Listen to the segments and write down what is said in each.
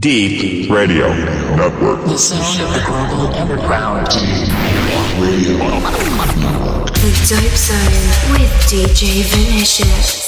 Deep Radio Network. The sound of the global underground. Deep Radio The Dope Zone with DJ Vinicious.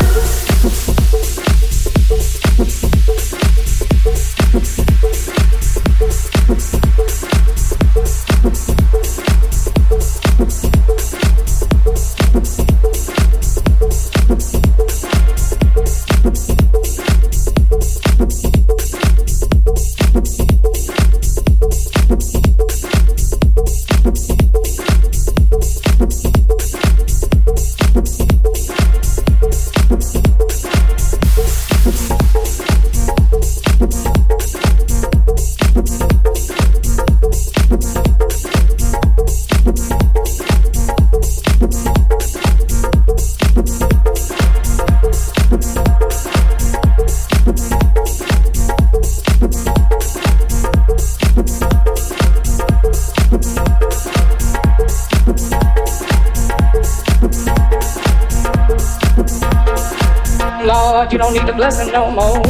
blessing no more.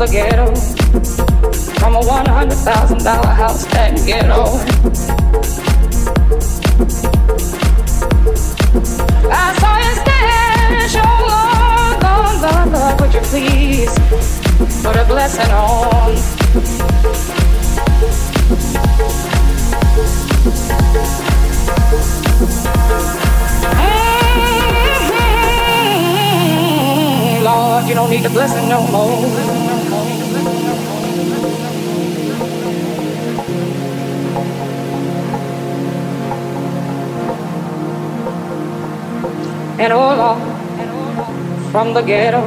The ghetto, from a one hundred thousand dollar house that ghetto. I saw you stand, show Lord, Lord, Lord, Lord, would you please put a blessing on? Mm, Lord, you don't need the blessing no more. And the ghetto, from the ghetto.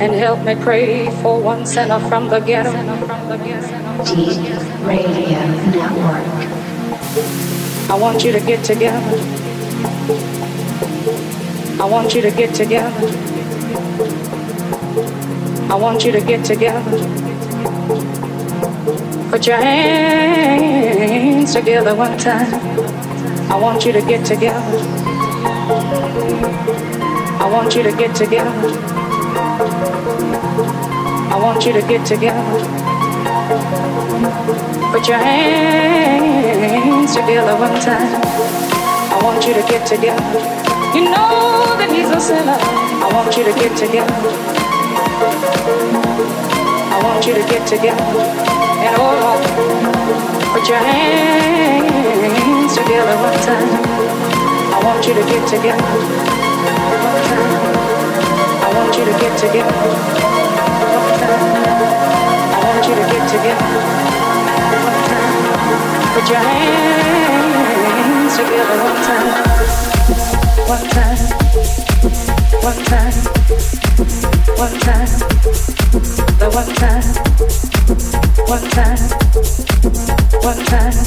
And help me pray for one sinner from the ghetto. Deep Radio Network. I want you to get together. I want you to get together. I want you to get together. Put your hands together one time. I want you to get together. I want you to get together. I want you to get together. Put your hands together one time. I want you to get together. You know that he's a sinner. I want you to get together. I want you to get together. Put your hands together one time. I want you to get together. One time. I want you to get together. One time. I want you to get together. One time. Put your hands together one time. One time. One time. One time. The. One time. One time. The one time.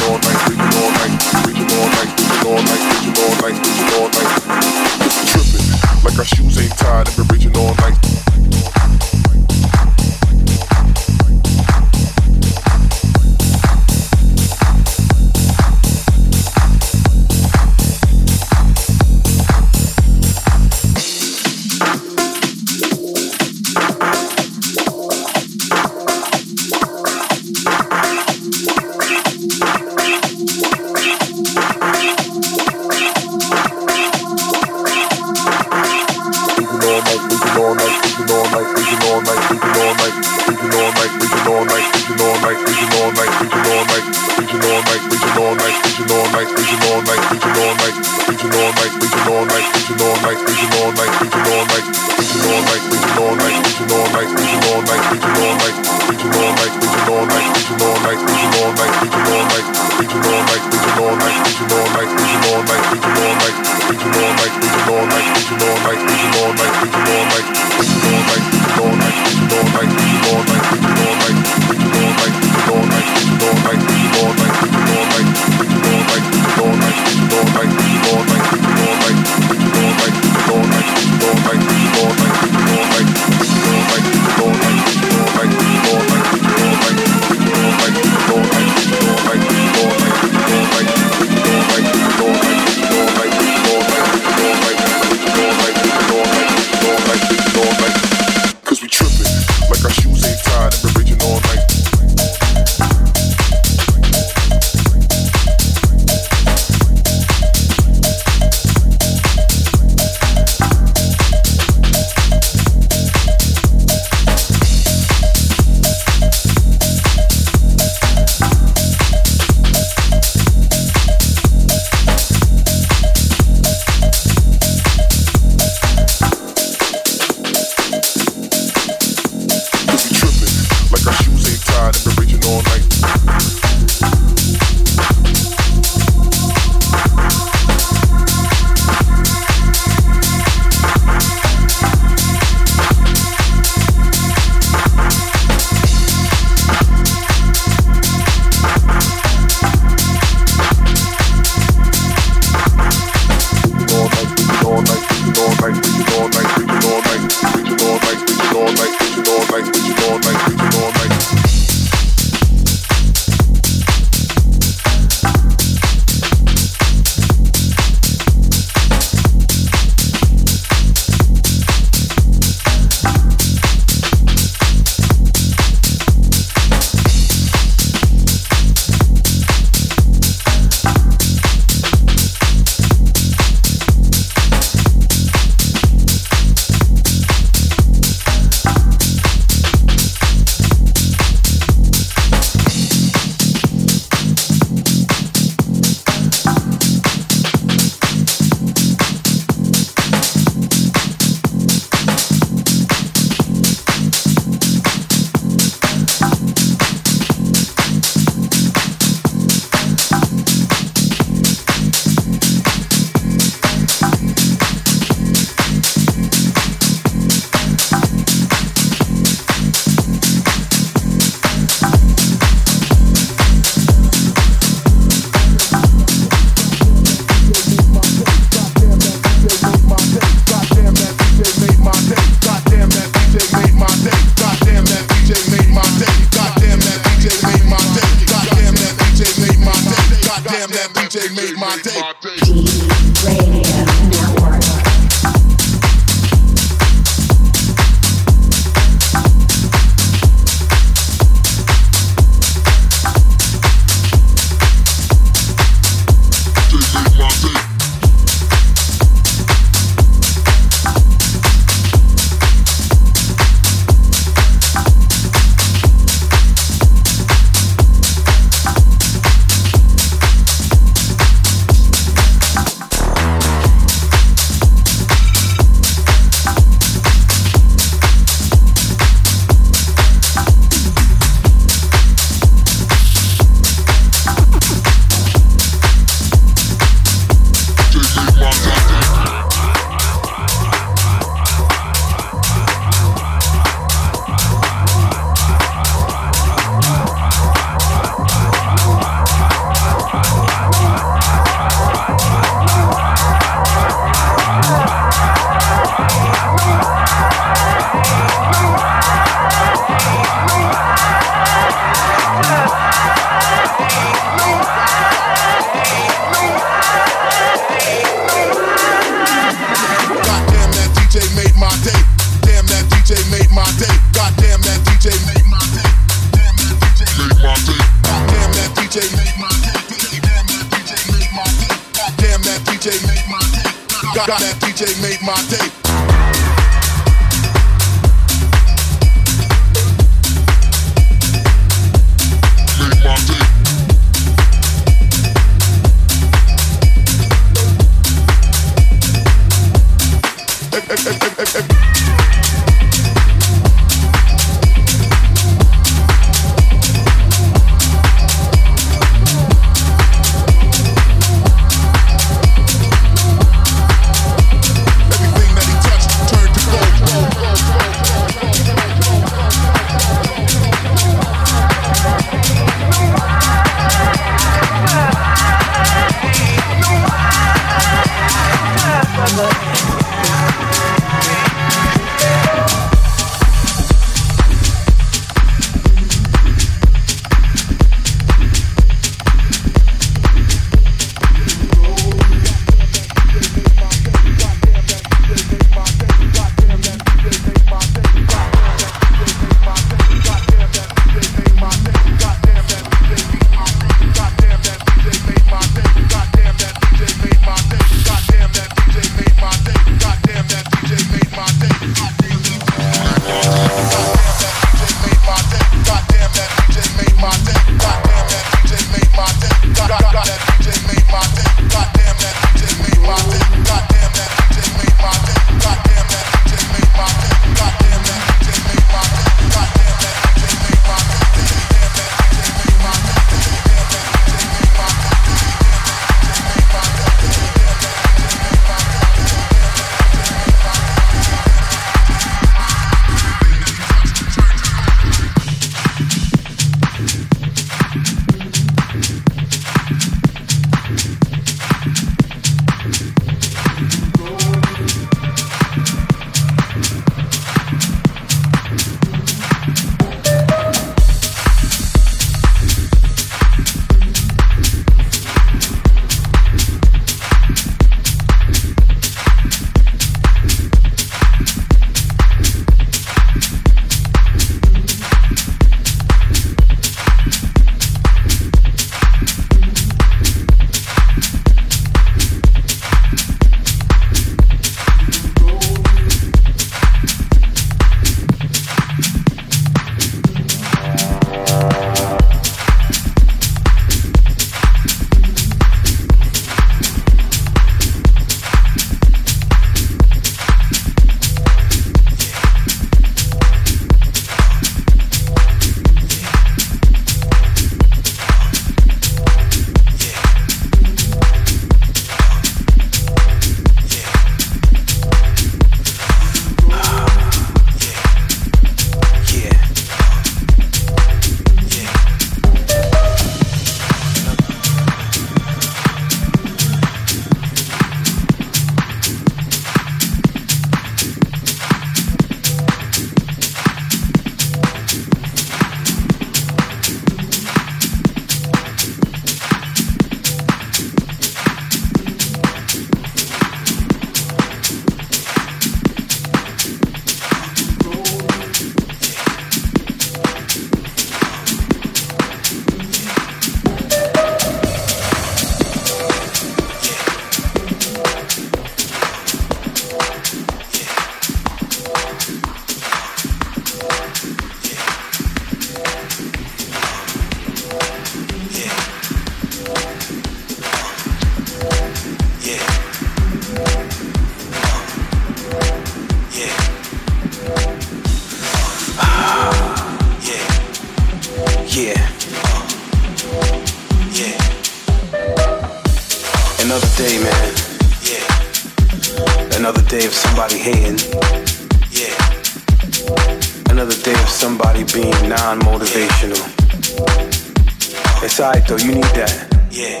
Alright though, you need that. Yeah.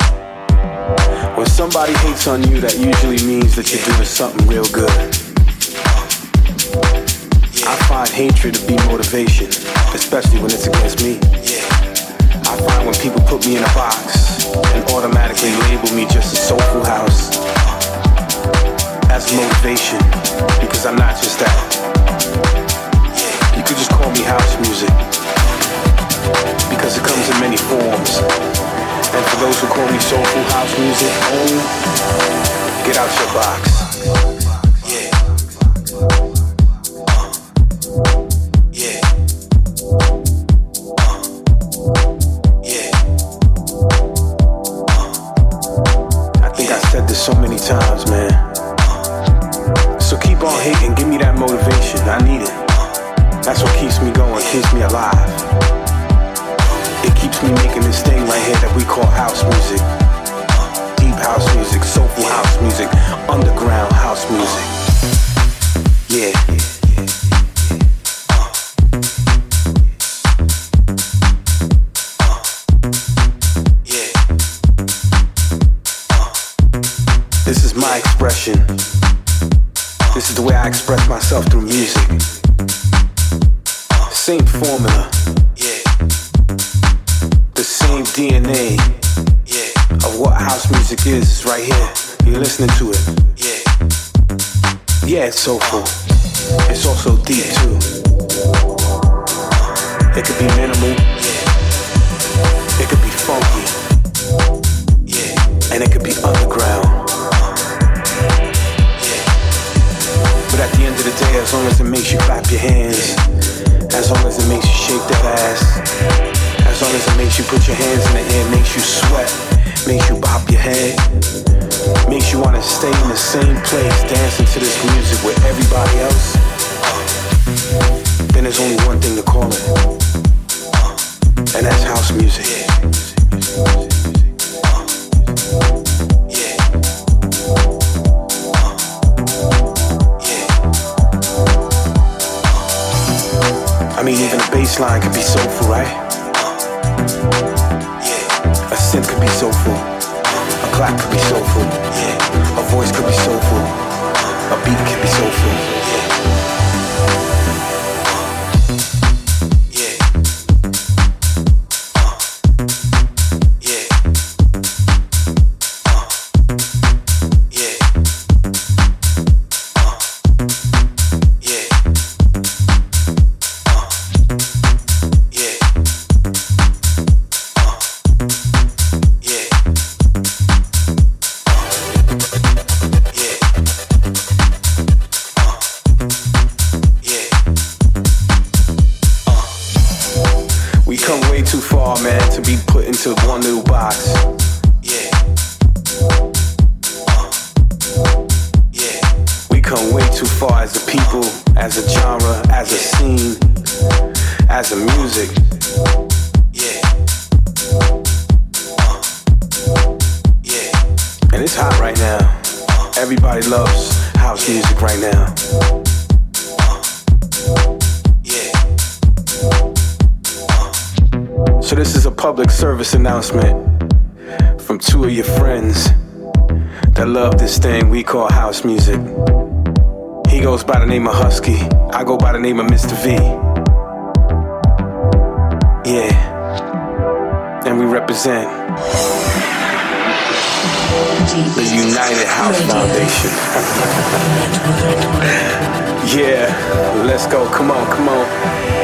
When somebody hates on you, that usually means that you're doing something real good. I find hatred to be motivation, especially when it's against me. I find when people put me in a box and automatically label me just a soulful house as motivation, because I'm not just that. You could just call me house music, because it comes in many forms. And for those who call me soulful house music, get out your box. House music is right here. You're listening to it. Yeah, Yeah, it's soulful. It's also deep too. It could be minimal. Yeah It could be funky. Yeah. And it could be underground. Yeah But at the end of the day, as long as it makes you clap your hands, as long as it makes you shake that ass, as long as it makes you put your hands in the air, makes you sweat, makes you bop your head, makes you want to stay in the same place, dancing to this music with everybody else, then there's only one thing to call it, and that's house music. I mean, even a bass line could be soulful, right? Could be soulful. A clap could be soulful. Yeah. A voice could be soulful. A beat could be soulful. As a music. Uh. And it's hot right now. Everybody loves house music right now. yeah So this is a public service announcement from two of your friends that love this thing we call house music. He goes by the name of Husky. I go by the name of Mr. V. represent the United House Foundation. yeah, let's go. Come on, come on.